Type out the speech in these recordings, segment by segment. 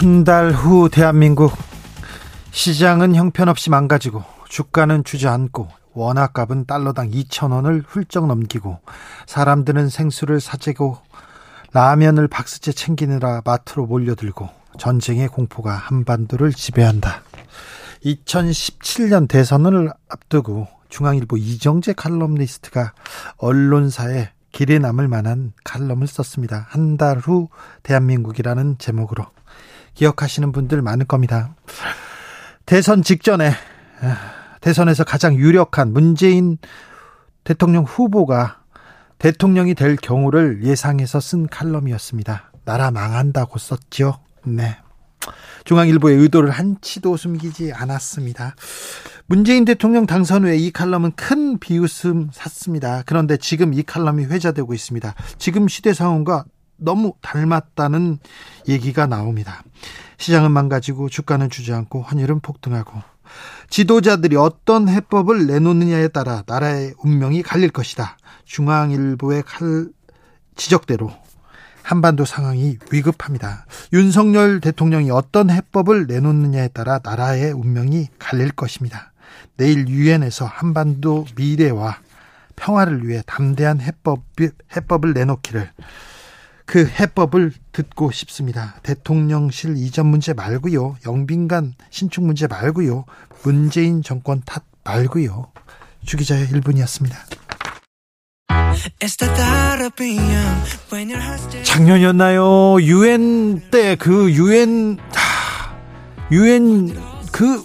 한 달 후 대한민국 시장은 형편없이 망가지고 주가는 주저앉고 원화값은 달러당 2천원을 훌쩍 넘기고 사람들은 생수를 사재고 라면을 박스째 챙기느라 마트로 몰려들고 전쟁의 공포가 한반도를 지배한다. 2017년 대선을 앞두고 중앙일보 이정재 칼럼니스트가 언론사에 길에 남을 만한 칼럼을 썼습니다. 한 달 후 대한민국이라는 제목으로 기억하시는 분들 많을 겁니다. 대선 직전에 대선에서 가장 유력한 문재인 대통령 후보가 대통령이 될 경우를 예상해서 쓴 칼럼이었습니다. 나라 망한다고 썼죠. 네. 중앙일보의 의도를 한치도 숨기지 않았습니다. 문재인 대통령 당선 후에 이 칼럼은 큰 비웃음 샀습니다. 그런데 지금 이 칼럼이 회자되고 있습니다. 지금 시대 상황과 너무 닮았다는 얘기가 나옵니다. 시장은 망가지고 주가는 주저앉고 환율은 폭등하고 지도자들이 어떤 해법을 내놓느냐에 따라 나라의 운명이 갈릴 것이다. 중앙일보의 칼 지적대로 한반도 상황이 위급합니다. 윤석열 대통령이 어떤 해법을 내놓느냐에 따라 나라의 운명이 갈릴 것입니다. 내일 유엔에서 한반도 미래와 평화를 위해 담대한 해법, 해법을 내놓기를 그 해법을 듣고 싶습니다. 대통령실 이전 문제 말고요. 영빈관 신축 문제 말고요. 문재인 정권 탓 말고요. 주기자의 1분이었습니다. 작년이었나요? 유엔 때 그 유엔 유엔 그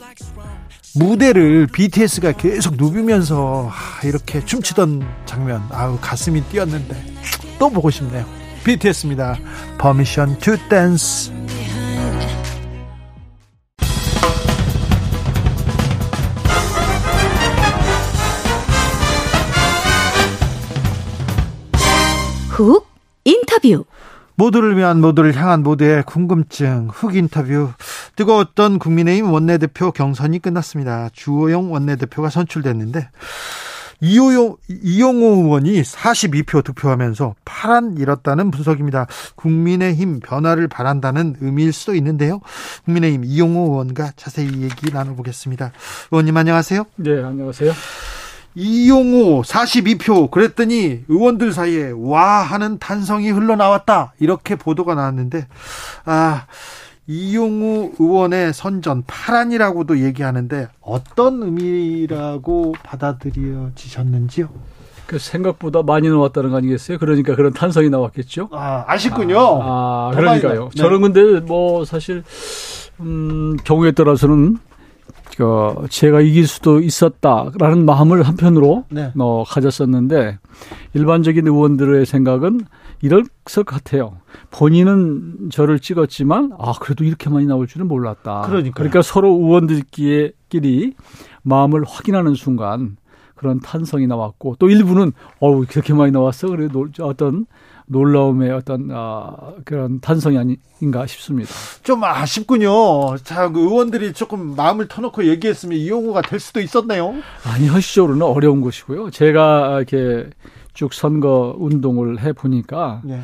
무대를 BTS가 계속 누비면서 이렇게 춤추던 장면 아우 가슴이 뛰었는데 또 보고 싶네요. BTS입니다. Permission to Dance. 훅 인터뷰 모두를 위한 모두를 향한 모두의 궁금증 훅 인터뷰 뜨거웠던 국민의힘 원내대표 경선이 끝났습니다. 주호영 원내대표가 선출됐는데 이호용, 이용호 의원이 42표 득표하면서 파란 잃었다는 분석입니다. 국민의힘 변화를 바란다는 의미일 수도 있는데요. 국민의힘 이용호 의원과 자세히 얘기 나눠보겠습니다. 의원님 안녕하세요. 네, 안녕하세요. 이용호 42표 그랬더니 의원들 사이에 와 하는 탄성이 흘러나왔다 이렇게 보도가 나왔는데 아 이용우 의원의 선전 파란이라고도 얘기하는데 어떤 의미라고 받아들여지셨는지요? 그 생각보다 많이 나왔다는 거 아니겠어요? 그러니까 그런 탄성이 나왔겠죠. 아 아쉽군요. 아, 아 그러니까요. 네. 저는 근데 뭐 사실 음 경우에 따라서는 그 제가 이길 수도 있었다라는 마음을 한편으로 네. 어, 가졌었는데 일반적인 의원들의 생각은 이럴 것 같아요. 본인은 저를 찍었지만 아 그래도 이렇게 많이 나올 줄은 몰랐다. 그러니까 그러니까 서로 의원들끼리 마음을 확인하는 순간 그런 탄성이 나왔고 또 일부는 어우 그렇게 많이 나왔어 그래 어떤 놀라움의 어떤 어, 그런 탄성이 아닌가 싶습니다. 좀 아쉽군요. 자, 그 의원들이 조금 마음을 터놓고 얘기했으면 이용호가 될 수도 있었네요. 아니 현실적으로는 어려운 것이고요. 제가 이렇게 쭉 선거 운동을 해 보니까 네.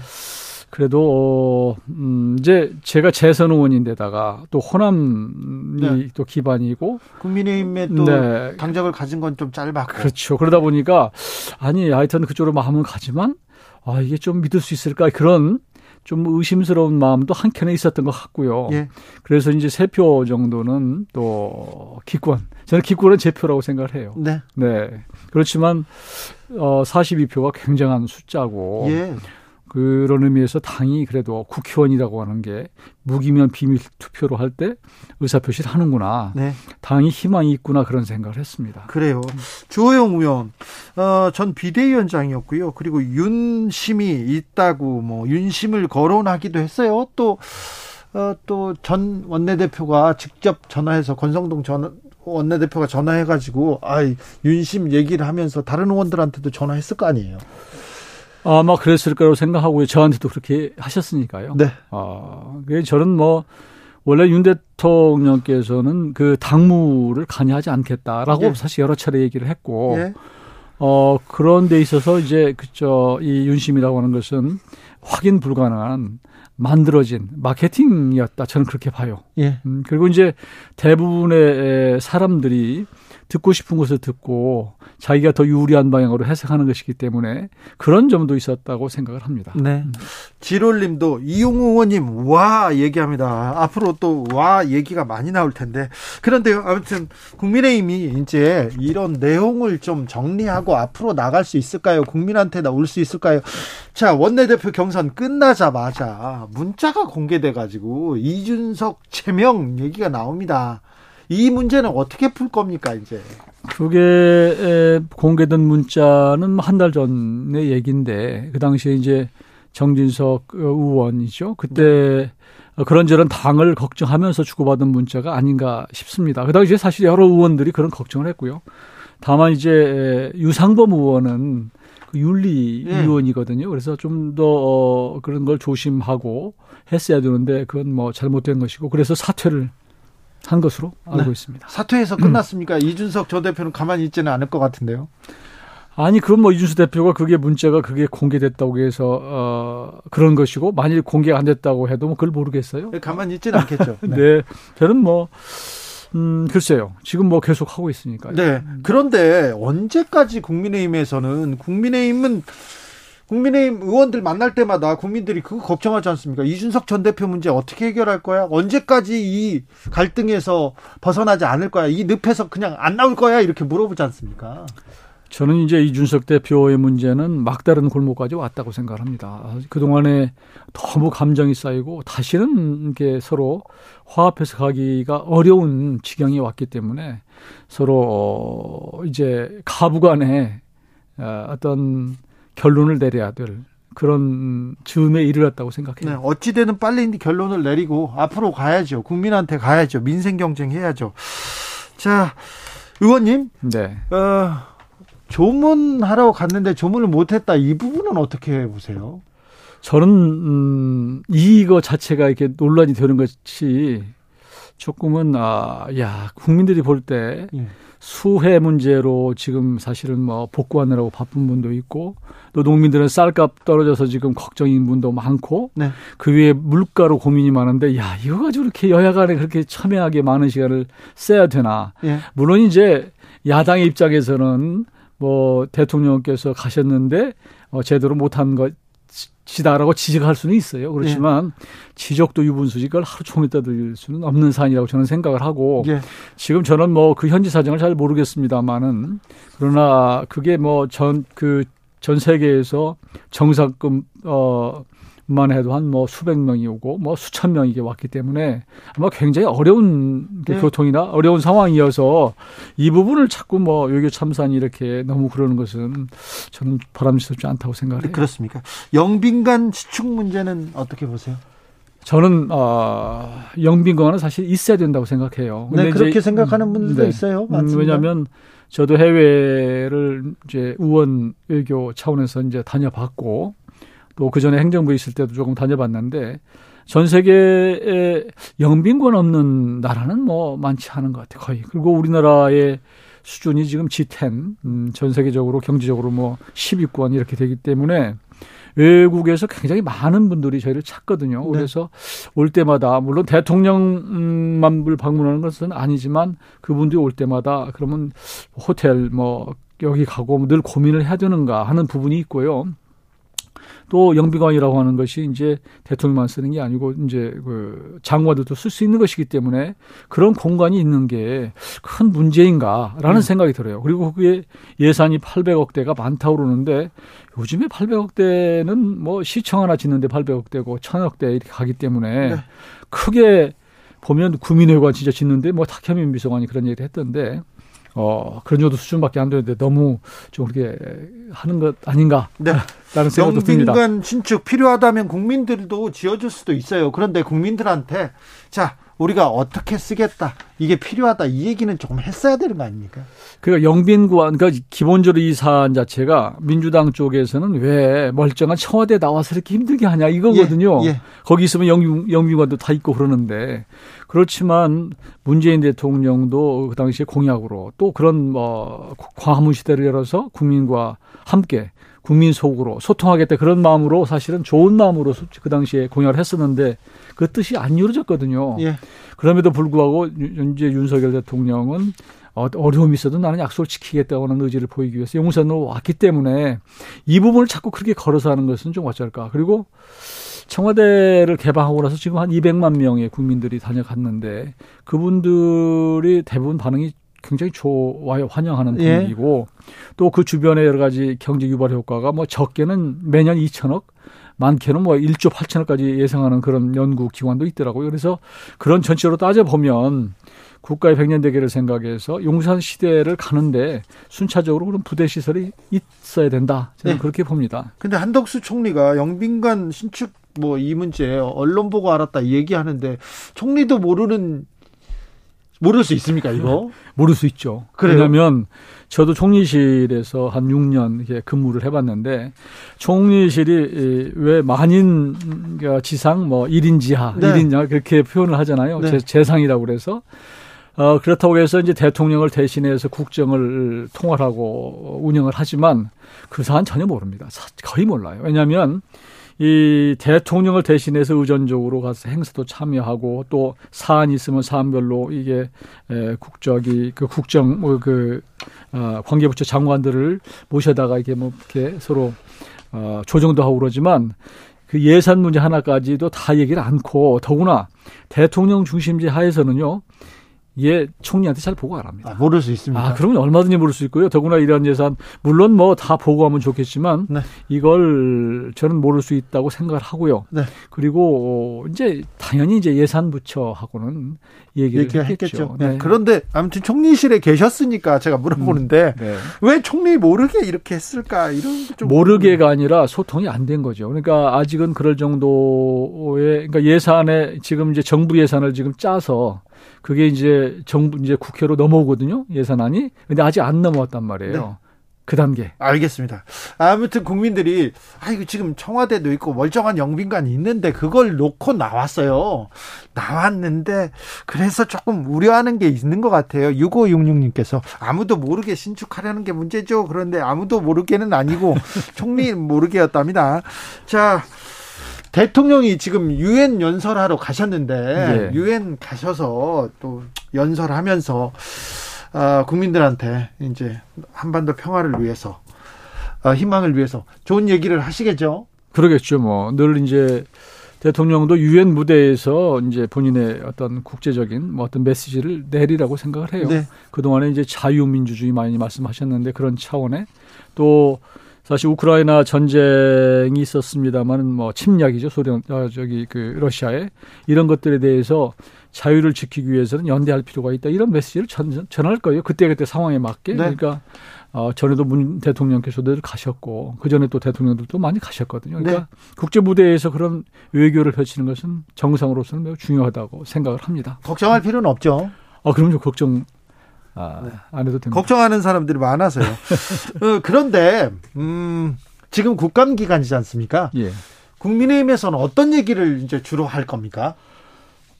그래도 어, 음, 이제 제가 재선 의원인데다가 또 호남이 네. 또 기반이고 국민의힘에 또 네. 당적을 가진 건 좀 짧았고 그렇죠. 그러다 보니까 아니 하여튼 그쪽으로 마음은 가지만 아, 이게 좀 믿을 수 있을까? 그런 좀 의심스러운 마음도 한켠에 있었던 것 같고요. 예. 그래서 이제 세 표 정도는 또 기권. 저는 기권은 제 표라고 생각을 해요. 네. 네. 그렇지만 어 42표가 굉장한 숫자고 예. 그런 의미에서 당이 그래도 국회의원이라고 하는 게 무기면 비밀 투표로 할 때 의사표시를 하는구나. 네. 당이 희망이 있구나 그런 생각을 했습니다. 그래요. 주호영 의원, 어, 전 비대위원장이었고요. 그리고 윤심이 있다고 뭐 윤심을 거론하기도 했어요. 또 어, 또 전 원내대표가 직접 전화해서 권성동 전 원내대표가 전화해가지고 아 윤심 얘기를 하면서 다른 의원들한테도 전화했을 거 아니에요. 아마 그랬을 거라고 생각하고요. 저한테도 그렇게 하셨으니까요. 네. 아, 저는 뭐 원래 윤 대통령께서는 그 당무를 관여하지 않겠다라고 예. 사실 여러 차례 얘기를 했고, 예. 어, 그런 데 있어서 이제 그저 이 윤심이라고 하는 것은 확인 불가능한 만들어진 마케팅이었다. 저는 그렇게 봐요. 예. 음, 그리고 이제 대부분의 사람들이 듣고 싶은 것을 듣고 자기가 더 유리한 방향으로 해석하는 것이기 때문에 그런 점도 있었다고 생각을 합니다. 네. 지롤님도 이용우 의원님 와 얘기합니다. 앞으로 또 와 얘기가 많이 나올 텐데 그런데요. 아무튼 국민의힘이 이제 이런 내용을 좀 정리하고 앞으로 나갈 수 있을까요? 국민한테 나올 수 있을까요? 자 원내대표 경선 끝나자마자 문자가 공개돼 가지고 이준석 제명 얘기가 나옵니다. 이 문제는 어떻게 풀 겁니까 이제? 그게 공개된 문자는 한 달 전의 얘기인데 그 당시에 이제 정진석 의원이죠. 그때 네. 그런저런 당을 걱정하면서 주고받은 문자가 아닌가 싶습니다. 그 당시에 사실 여러 의원들이 그런 걱정을 했고요. 다만 이제 유상범 의원은 그 윤리 네. 위원이거든요. 그래서 좀더 어, 그런 걸 조심하고 했어야 되는데 그건 뭐 잘못된 것이고 그래서 사퇴를 한 것으로 알고 네. 있습니다. 사퇴해서 끝났습니까? 음. 이준석 저 대표는 가만히 있지는 않을 것 같은데요. 아니 그럼 뭐 이준석 대표가 그게 문제가 그게 공개됐다고 해서 어 그런 것이고 만일 공개가 안 됐다고 해도 뭐 그걸 모르겠어요. 네, 가만히 있지는 않겠죠. 네. 네. 저는 뭐 음, 글쎄요. 지금 뭐 계속 하고 있으니까요. 네. 그런데 언제까지 국민의힘에서는 국민의힘은 국민의힘 의원들 만날 때마다 국민들이 그거 걱정하지 않습니까? 이준석 전 대표 문제 어떻게 해결할 거야? 언제까지 이 갈등에서 벗어나지 않을 거야? 이 늪에서 그냥 안 나올 거야? 이렇게 물어보지 않습니까? 저는 이제 이준석 대표의 문제는 막다른 골목까지 왔다고 생각합니다. 그동안에 너무 감정이 쌓이고 다시는 이게 서로 화합해서 가기가 어려운 지경이 왔기 때문에 서로 어, 이제 가부 간에 어, 어떤 결론을 내려야 될 그런 즈음에 이르렀다고 생각해요. 네, 어찌되든 빨리 결론을 내리고 앞으로 가야죠. 국민한테 가야죠. 민생 경쟁해야죠. 자, 의원님. 네. 어, 조문하러 갔는데 조문을 못했다. 이 부분은 어떻게 보세요? 저는 음, 이거 자체가 이렇게 논란이 되는 것이 조금은 아 야 국민들이 볼때 예. 수해 문제로 지금 사실은 뭐 복구하느라고 바쁜 분도 있고 또 농민들은 쌀값 떨어져서 지금 걱정인 분도 많고 네. 그 위에 물가로 고민이 많은데 야 이거 가지고 이렇게 여야간에 그렇게 첨예하게 많은 시간을 써야 되나 예. 물론 이제 야당의 입장에서는 뭐 대통령께서 가셨는데 어 제대로 못한 것 시다라고 지적할 수는 있어요. 그렇지만 예. 지적도 유분수지 그걸 하루 종일 떠들 수는 없는 사안이라고 저는 생각을 하고 예. 지금 저는 뭐 그 현지 사정을 잘 모르겠습니다만은 그러나 그게 뭐 전 그전 그 세계에서 정상금 어 만 해도 한 뭐 수백 명이 오고 뭐 수천 명이 왔기 때문에 아마 굉장히 어려운 네. 교통이나 어려운 상황이어서 이 부분을 자꾸 뭐 외교 참사니 이렇게 너무 그러는 것은 저는 바람직스럽지 않다고 생각해요. 네, 그렇습니까? 영빈관 지축 문제는 어떻게 보세요? 저는 어, 영빈관은 사실 있어야 된다고 생각해요. 네, 그렇게 이제, 생각하는 음, 분들도 네. 있어요. 음, 맞습니다. 왜냐하면 저도 해외를 이제 의원 외교 차원에서 이제 다녀봤고 또 그 전에 행정부에 있을 때도 조금 다녀봤는데 전 세계에 영빈권 없는 나라는 뭐 많지 않은 것 같아요. 거의. 그리고 우리나라의 수준이 지금 G10, 음, 전 세계적으로 경제적으로 뭐 10위권 이렇게 되기 때문에 외국에서 굉장히 많은 분들이 저희를 찾거든요. 네. 그래서 올 때마다 물론 대통령만 방문하는 것은 아니지만 그분들이 올 때마다 그러면 호텔 뭐 여기 가고 늘 고민을 해야 되는가 하는 부분이 있고요. 또 영비관이라고 하는 것이 이제 대통령만 쓰는 게 아니고 이제 그 장관들도 쓸 수 있는 것이기 때문에 그런 공간이 있는 게 큰 문제인가라는 음. 생각이 들어요. 그리고 그게 예산이 800억대가 많다고 그러는데 요즘에 800억대는 뭐 시청 하나 짓는데 800억대고 1000억대 이렇게 가기 때문에 네. 크게 보면 구민회관 진짜 짓는데 뭐 탁현민 비서관이 그런 얘기를 했던데 어, 그런 정도 수준밖에 안 되는데 너무 좀 그렇게 하는 것 아닌가. 네. 라는 생각도 듭니다. 영빈관 신축 필요하다면 국민들도 지어줄 수도 있어요. 그런데 국민들한테 자 우리가 어떻게 쓰겠다 이게 필요하다 이 얘기는 조금 했어야 되는 거 아닙니까? 그러니까 영빈관 그러니까 기본적으로 이 사안 자체가 민주당 쪽에서는 왜 멀쩡한 청와대 나와서 이렇게 힘들게 하냐 이거거든요. 예, 예. 거기 있으면 영, 영빈관도 다 있고 그러는데 그렇지만 문재인 대통령도 그 당시에 공약으로 또 그런 뭐 광화문 시대를 열어서 국민과 함께 국민 속으로 소통하겠다 그런 마음으로 사실은 좋은 마음으로 그 당시에 공약을 했었는데 그 뜻이 안 이루어졌거든요. 예. 그럼에도 불구하고 현재 윤석열 대통령은 어, 어려움이 있어도 나는 약속을 지키겠다고 하는 의지를 보이기 위해서 용산으로 왔기 때문에 이 부분을 자꾸 그렇게 걸어서 하는 것은 좀 어쩔까. 그리고 청와대를 개방하고 나서 지금 한 200만 명의 국민들이 다녀갔는데 그분들이 대부분 반응이 굉장히 좋아요, 환영하는 예. 분위기고 예. 또그 주변에 여러 가지 경제 유발 효과가 뭐 적게는 매년 2천억, 많게는 뭐 1조 8천억까지 예상하는 그런 연구 기관도 있더라고요. 그래서 그런 전체로 따져 보면 국가의 백년 대계를 생각해서 용산 시대를 가는데 순차적으로 그런 부대 시설이 있어야 된다. 저는 네. 그렇게 봅니다. 근데 한덕수 총리가 영빈관 신축 뭐 이 문제 언론 보고 알았다 얘기하는데 총리도 모르는 모를 수 있습니까, 이거? 모를 수 있죠. 그래요? 왜냐하면 저도 총리실에서 한 6년 이렇게 근무를 해봤는데 총리실이 왜 만인 그러니까 지상 뭐 1인 지하, 네. 1인 야 그렇게 표현을 하잖아요. 네. 재상이라고 그래서 어, 그렇다고 해서 이제 대통령을 대신해서 국정을 통할하고 운영을 하지만 그 사안 전혀 모릅니다. 거의 몰라요. 왜냐하면 이 대통령을 대신해서 의전적으로 가서 행사도 참여하고 또 사안이 있으면 사안별로 이게 에, 국적이 그 국정 뭐그 어, 관계부처 장관들을 모셔다가 이게 뭐 이렇게 서로 어, 조정도 하고 그러지만 그 예산 문제 하나까지도 다 얘기를 않고 더구나 대통령 중심제 하에서는요 예, 총리한테 잘 보고 안 합니다. 아, 모를 수 있습니다. 아, 그러면 얼마든지 모를 수 있고요. 더구나 이런 예산, 물론 뭐 다 보고하면 좋겠지만, 네. 이걸 저는 모를 수 있다고 생각을 하고요. 네. 그리고 이제 당연히 이제 예산부처하고는 얘기를 했겠죠. 네. 네. 그런데 아무튼 총리실에 계셨으니까 제가 물어보는데, 음, 네. 왜 총리 모르게 이렇게 했을까? 이런 좀. 모르게가 아니라 소통이 안 된 거죠. 그러니까 아직은 그럴 정도의, 그러니까 예산에 지금 이제 정부 예산을 지금 짜서 그게 이제 정부 이제 국회로 넘어오거든요. 예산안이. 근데 아직 안 넘어왔단 말이에요. 네. 그 단계. 알겠습니다. 아무튼 국민들이 아이고 지금 청와대도 있고 멀쩡한 영빈관이 있는데 그걸 놓고 나왔어요. 나왔는데 그래서 조금 우려하는 게 있는 것 같아요. 6566님께서 아무도 모르게 신축하려는 게 문제죠. 그런데 아무도 모르게는 아니고 총리 모르게였답니다. 자, 대통령이 지금 유엔 연설하러 가셨는데 유엔 예. 가셔서 또 연설하면서 어, 국민들한테 이제 한반도 평화를 위해서 어, 희망을 위해서 좋은 얘기를 하시겠죠. 그러겠죠. 뭐 늘 이제 대통령도 유엔 무대에서 이제 본인의 어떤 국제적인 뭐 어떤 메시지를 내리라고 생각을 해요. 네. 그동안에 이제 자유민주주의 많이 말씀하셨는데 그런 차원에 또 사실 우크라이나 전쟁이 있었습니다만은 뭐 침략이죠 소련 아, 저기 그 러시아에 이런 것들에 대해서 자유를 지키기 위해서는 연대할 필요가 있다 이런 메시지를 전, 전할 거예요 그때 그때 상황에 맞게 네. 그러니까 어, 전에도 문 대통령께서도 가셨고 그 전에 또 대통령들도 많이 가셨거든요 그러니까 네. 국제 무대에서 그런 외교를 펼치는 것은 정상으로서는 매우 중요하다고 생각을 합니다. 걱정할 필요는 없죠. 아 그럼요 걱정 아, 네. 안 해도 됩니다. 걱정하는 사람들이 많아서요. 어, 그런데 음, 지금 국감 기간이지 않습니까? 예. 국민의힘에서는 어떤 얘기를 이제 주로 할 겁니까?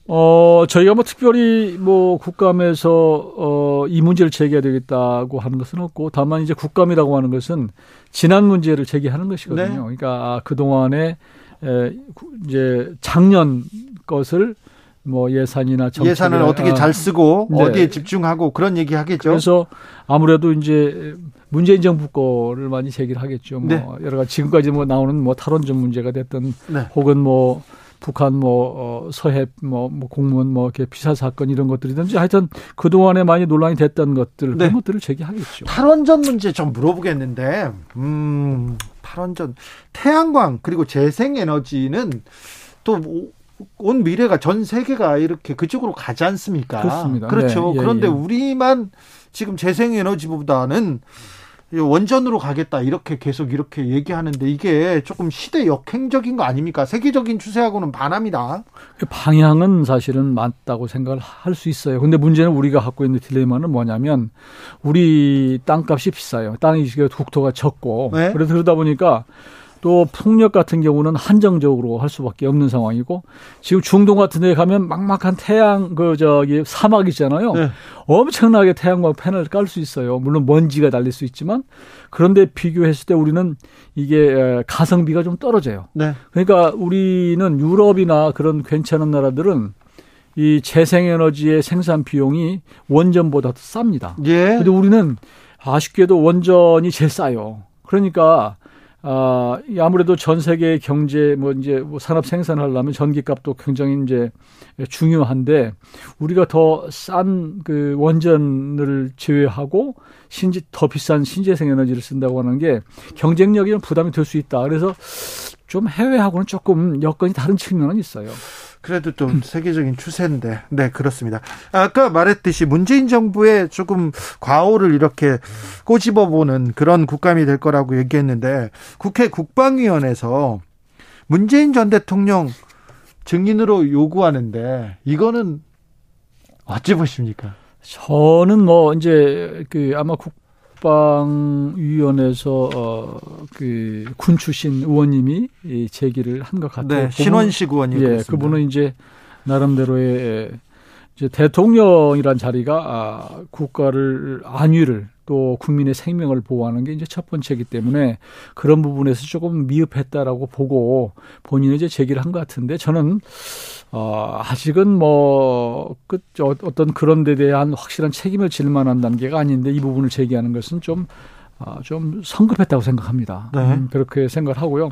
어, 저희가 뭐 특별히 뭐 국감에서 어, 이 문제를 제기해야 되겠다고 하는 것은 없고 다만 이제 국감이라고 하는 것은 지난 문제를 제기하는 것이거든요. 네. 그러니까 아, 그동안에 에, 이제 작년 것을 뭐 예산이나 예산을 어떻게 아, 잘 쓰고 네. 어디에 집중하고 그런 얘기 하겠죠. 그래서 아무래도 이제 문재인 정부 거를 많이 제기를 하겠죠. 뭐 네. 여러 가지 지금까지 뭐 나오는 뭐 탈원전 문제가 됐던 네. 혹은 뭐 북한 뭐 어, 서해 뭐, 뭐 공무원 뭐 이렇게 피살 사건 이런 것들이든지 하여튼 그 동안에 많이 논란이 됐던 것들 네. 그런 것들을 제기하겠죠. 탈원전 문제 좀 물어보겠는데, 음, 탈원전 태양광 그리고 재생에너지는 또 온 미래가 전 세계가 이렇게 그쪽으로 가지 않습니까? 그렇습니다. 그렇죠. 네, 예, 그런데 예. 우리만 지금 재생에너지보다는 원전으로 가겠다 이렇게 계속 이렇게 얘기하는데 이게 조금 시대 역행적인 거 아닙니까? 세계적인 추세하고는 반합니다. 그 방향은 사실은 맞다고 생각을 할 수 있어요. 근데 문제는 우리가 갖고 있는 딜레마는 뭐냐면 우리 땅값이 비싸요. 땅이 국토가 적고 네? 그래서 그러다 보니까 또 풍력 같은 경우는 한정적으로 할 수밖에 없는 상황이고 지금 중동 같은 데 가면 막막한 태양 그 저기 사막 있잖아요. 네. 엄청나게 태양광 패널을 깔수 있어요. 물론 먼지가 달릴 수 있지만 그런데 비교했을 때 우리는 이게 가성비가 좀 떨어져요. 네. 그러니까 우리는 유럽이나 그런 괜찮은 나라들은 이 재생에너지의 생산 비용이 원전보다 더 쌉니다. 예. 근데 우리는 아쉽게도 원전이 제일 싸요. 그러니까 아, 아무래도 전 세계 경제 뭐 이제 뭐 산업 생산을 하려면 전기값도 굉장히 이제 중요한데 우리가 더 싼 그 원전을 제외하고 신재 더 비싼 신재생 에너지를 쓴다고 하는 게 경쟁력이 좀 부담이 될 수 있다. 그래서 좀 해외하고는 조금 여건이 다른 측면은 있어요. 그래도 좀 세계적인 추세인데, 네, 그렇습니다. 아까 말했듯이 문재인 정부의 조금 과오를 이렇게 꼬집어 보는 그런 국감이 될 거라고 얘기했는데, 국회 국방위원회에서 문재인 전 대통령 증인으로 요구하는데, 이거는 어찌 보십니까? 저는 뭐, 이제, 그, 아마 국, 국방위원회에서 어, 그군 출신 의원님이 제기를 한 것 같아요. 네, 신원식 의원님. 예, 그렇습니다. 그분은 이제 나름대로의 이제 대통령이란 자리가 아, 국가를 안위를 또 국민의 생명을 보호하는 게 이제 첫 번째이기 때문에 그런 부분에서 조금 미흡했다라고 보고 본인은 이제 제기를 한 것 같은데 저는 어, 아직은 뭐, 그, 어떤 그런 데 대한 확실한 책임을 질 만한 단계가 아닌데 이 부분을 제기하는 것은 좀, 어, 좀 성급했다고 생각합니다. 네. 음, 그렇게 생각을 하고요.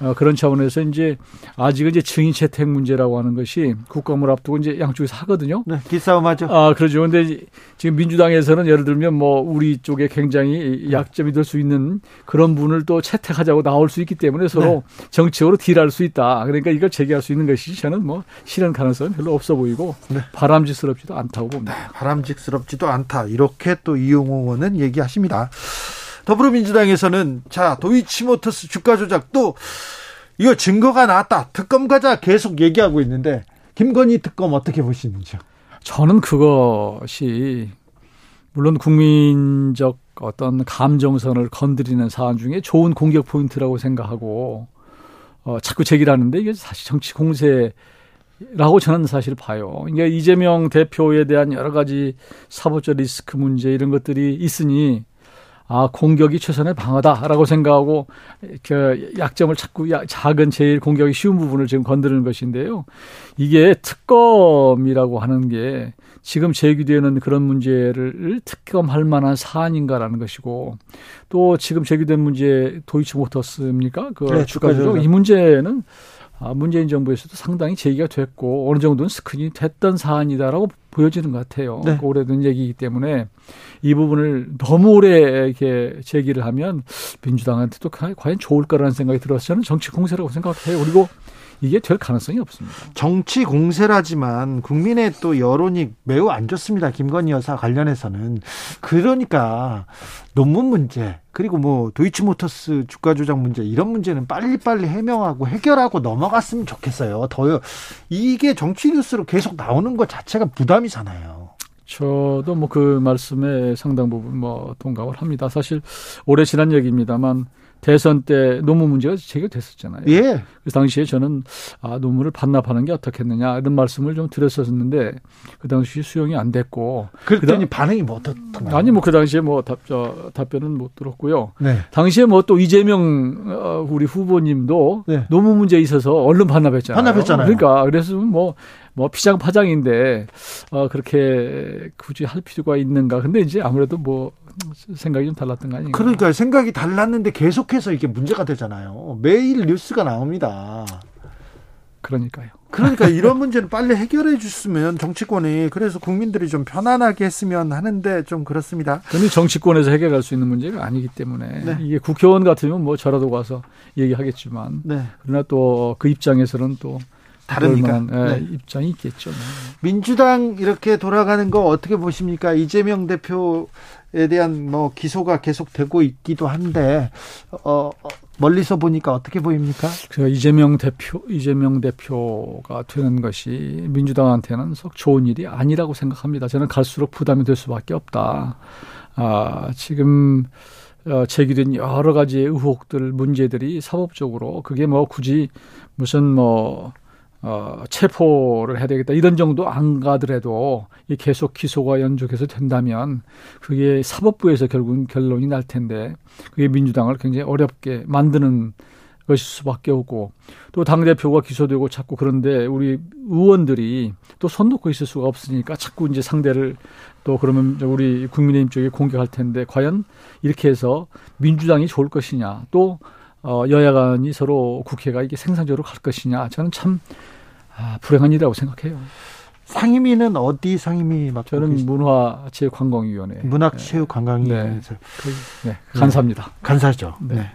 어, 그런 차원에서 이제 아직은 이제 증인 채택 문제라고 하는 것이 국감을 앞두고 이제 양쪽에서 하거든요. 네, 기싸움하죠. 아, 그러죠. 근데 지금 민주당에서는 예를 들면 뭐 우리 쪽에 굉장히 약점이 될 수 있는 그런 분을 또 채택하자고 나올 수 있기 때문에 서로 네. 정치적으로 딜할 수 있다. 그러니까 이걸 제기할 수 있는 것이 저는 뭐 실현 가능성은 별로 없어 보이고 네. 바람직스럽지도 않다고 봅니다. 네, 바람직스럽지도 않다. 이렇게 또 이용호 의원은 얘기하십니다. 더불어민주당에서는 자 도이치모터스 주가 조작 또 이거 증거가 나왔다 특검 가자 계속 얘기하고 있는데 김건희 특검 어떻게 보시는지요? 저는 그것이 물론 국민적 어떤 감정선을 건드리는 사안 중에 좋은 공격 포인트라고 생각하고 어, 자꾸 제기를 하는데 이게 사실 정치 공세라고 저는 사실 봐요. 그러니까 이재명 대표에 대한 여러 가지 사법적 리스크 문제 이런 것들이 있으니 아, 공격이 최선의 방어다라고 생각하고 그 약점을 찾고 작은 제일 공격이 쉬운 부분을 지금 건드리는 것인데요. 이게 특검이라고 하는 게 지금 제기되는 그런 문제를 특검할 만한 사안인가라는 것이고 또 지금 제기된 문제 도이치모터스입니까? 그 네, 주가죠. 이 문제는 아, 문재인 정부에서도 상당히 제기가 됐고 어느 정도는 스크린이 됐던 사안이다라고 보여지는 것 같아요. 네. 그 오래된 얘기이기 때문에 이 부분을 너무 오래 이렇게 제기를 하면 민주당한테도 과연 좋을 거라는 생각이 들어서 저는 정치 공세라고 생각해요. 그리고 이게 될 가능성이 없습니다. 정치 공세라지만 국민의 또 여론이 매우 안 좋습니다. 김건희 여사 관련해서는. 그러니까 논문 문제 그리고 뭐 도이치모터스 주가 조작 문제 이런 문제는 빨리빨리 해명하고 해결하고 넘어갔으면 좋겠어요. 더 이게 정치 뉴스로 계속 나오는 것 자체가 부담이잖아요. 저도 뭐 그 말씀에 상당 부분 뭐 동감을 합니다. 사실 오래 지난 얘기입니다만 대선 때 논문 문제가 제기됐었잖아요. 예. 그 당시에 저는 아, 논문을 반납하는 게 어떻겠느냐 이런 말씀을 좀 드렸었는데 그 당시 수용이 안 됐고 그랬더니 그다, 반응이 뭐 어떻던가요? 아니 뭐 그 당시에 뭐 답, 저, 답변은 못 들었고요. 네. 당시에 뭐 또 이재명 어, 우리 후보님도 네. 논문 문제에 있어서 얼른 반납했잖아요. 반납했잖아요. 그러니까 그래서 뭐뭐 피장 파장인데 어 그렇게 굳이 할 필요가 있는가? 근데 이제 아무래도 뭐 생각이 좀 달랐던 거 아닌가? 그러니까 생각이 달랐는데 계속해서 이게 문제가 되잖아요. 매일 뉴스가 나옵니다. 그러니까요. 그러니까 이런 문제는 빨리 해결해 줬으면 정치권이 그래서 국민들이 좀 편안하게 했으면 하는데 좀 그렇습니다. 근데 정치권에서 해결할 수 있는 문제가 아니기 때문에 네. 이게 국회의원 같으면 뭐 저라도 가서 얘기하겠지만 네. 그러나 또 그 입장에서는 또 다르니까 네. 입장이 있겠죠. 네. 민주당 이렇게 돌아가는 거 어떻게 보십니까? 이재명 대표 대한 뭐 기소가 계속되고 있기도 한데 어, 어 멀리서 보니까 어떻게 보입니까? 그 이재명 대표 이재명 대표가 되는 것이 민주당한테는 썩 좋은 일이 아니라고 생각합니다. 저는 갈수록 부담이 될 수밖에 없다. 아, 지금 어, 제기된 여러 가지 의혹들, 문제들이 사법적으로 그게 뭐 굳이 무슨 뭐 어, 체포를 해야 되겠다. 이런 정도 안 가더라도 이 계속 기소가 연속해서 된다면 그게 사법부에서 결국은 결론이 날 텐데 그게 민주당을 굉장히 어렵게 만드는 것일 수밖에 없고 또 당대표가 기소되고 자꾸 그런데 우리 의원들이 또 손 놓고 있을 수가 없으니까 자꾸 이제 상대를 또 그러면 우리 국민의힘 쪽에 공격할 텐데 과연 이렇게 해서 민주당이 좋을 것이냐. 또 어, 여야 간이 서로 국회가 이게 생산적으로 갈 것이냐 저는 참 아, 불행한 일이라고 생각해요. 상임위는 어디 상임위 맡고 저는 문화체육관광위원회. 문화체육관광위원회에서. 네. 네. 간사입니다. 간사죠. 네. 네.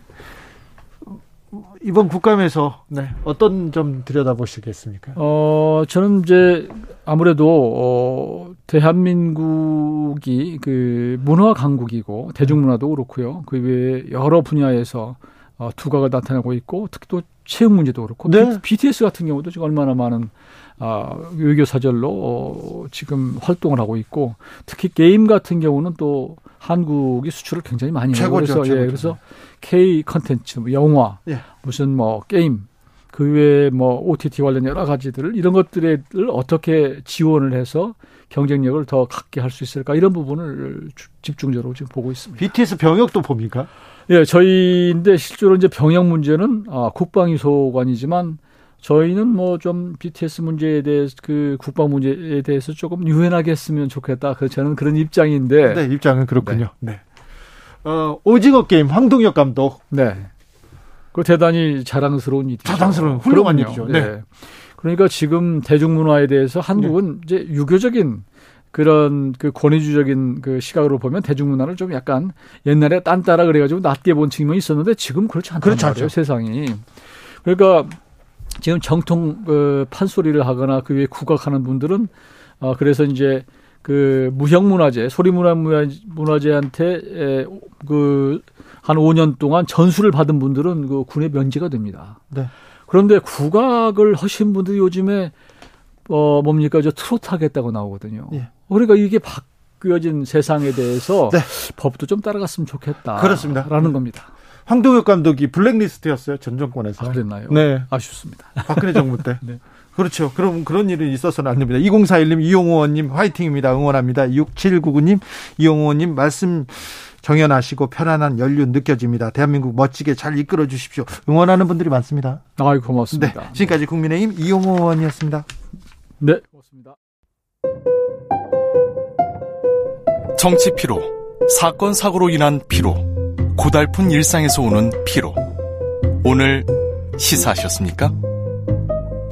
이번 국감에서 네, 어떤 점 들여다보시겠습니까? 어, 저는 이제 아무래도 어, 대한민국이 그 문화 강국이고 대중문화도 그렇고요. 그 외에 여러 분야에서 어, 두각을 나타내고 있고 특히 또 체육 문제도 그렇고 네. BTS 같은 경우도 지금 얼마나 많은 아, 외교 사절로 어, 지금 활동을 하고 있고 특히 게임 같은 경우는 또 한국이 수출을 굉장히 많이 해요. 최고죠, 그래서 예, 그래서 K 컨텐츠, 뭐 영화, 예. 무슨 뭐 게임 그 외에 뭐 OTT 관련 여러 가지들을 이런 것들을 어떻게 지원을 해서 경쟁력을 더 갖게 할 수 있을까 이런 부분을 집중적으로 지금 보고 있습니다. BTS 병역도 봅니까? 예, 저희인데 실제로 이제 병역 문제는 아, 국방위 소관이지만 저희는 뭐 좀 BTS 문제에 대해서 그 국방 문제에 대해서 조금 유연하게 했으면 좋겠다. 그 저는 그런 입장인데. 네, 입장은 그렇군요. 네. 네. 어, 오징어 게임 황동혁 감독. 네. 그 대단히 자랑스러운 일이죠. 자랑스러운 훌륭한 일이죠. 네. 네. 그러니까 지금 대중문화에 대해서 한국은 네. 이제 유교적인 그런 그 권위주적인 그 시각으로 보면 대중문화를 좀 약간 옛날에 딴따라 그래가지고 낮게 본 측면이 있었는데 지금 그렇지 않단 그렇지 말이에요, 세상이. 그러니까 지금 정통 그 판소리를 하거나 그 위에 국악하는 분들은 어 그래서 이제 그 무형문화재 소리문화 문화재한테 그 한 5년 동안 전수를 받은 분들은 그 군에 면제가 됩니다. 네. 그런데 국악을 하신 분들이 요즘에 어 뭡니까 저 트로트 하겠다고 나오거든요. 예. 그러니까 이게 바뀌어진 세상에 대해서 네. 법도 좀 따라갔으면 좋겠다. 그렇습니다. 라는 겁니다. 황동혁 감독이 블랙리스트였어요 전 정권에서. 아, 그랬나요? 네, 아쉽습니다. 박근혜 정부 때. 네. 그렇죠. 그럼 그런 일이 있어서는 안 됩니다. 2041님, 이용호 의원님 화이팅입니다. 응원합니다. 6799님, 이용호 의원님 말씀 정연하시고 편안한 연륜 느껴집니다. 대한민국 멋지게 잘 이끌어 주십시오. 응원하는 분들이 많습니다. 아이 고맙습니다. 네, 지금까지 국민의힘 이용호 의원이었습니다. 네, 고맙습니다. 정치 피로, 사건 사고로 인한 피로, 고달픈 일상에서 오는 피로. 오늘 시사하셨습니까?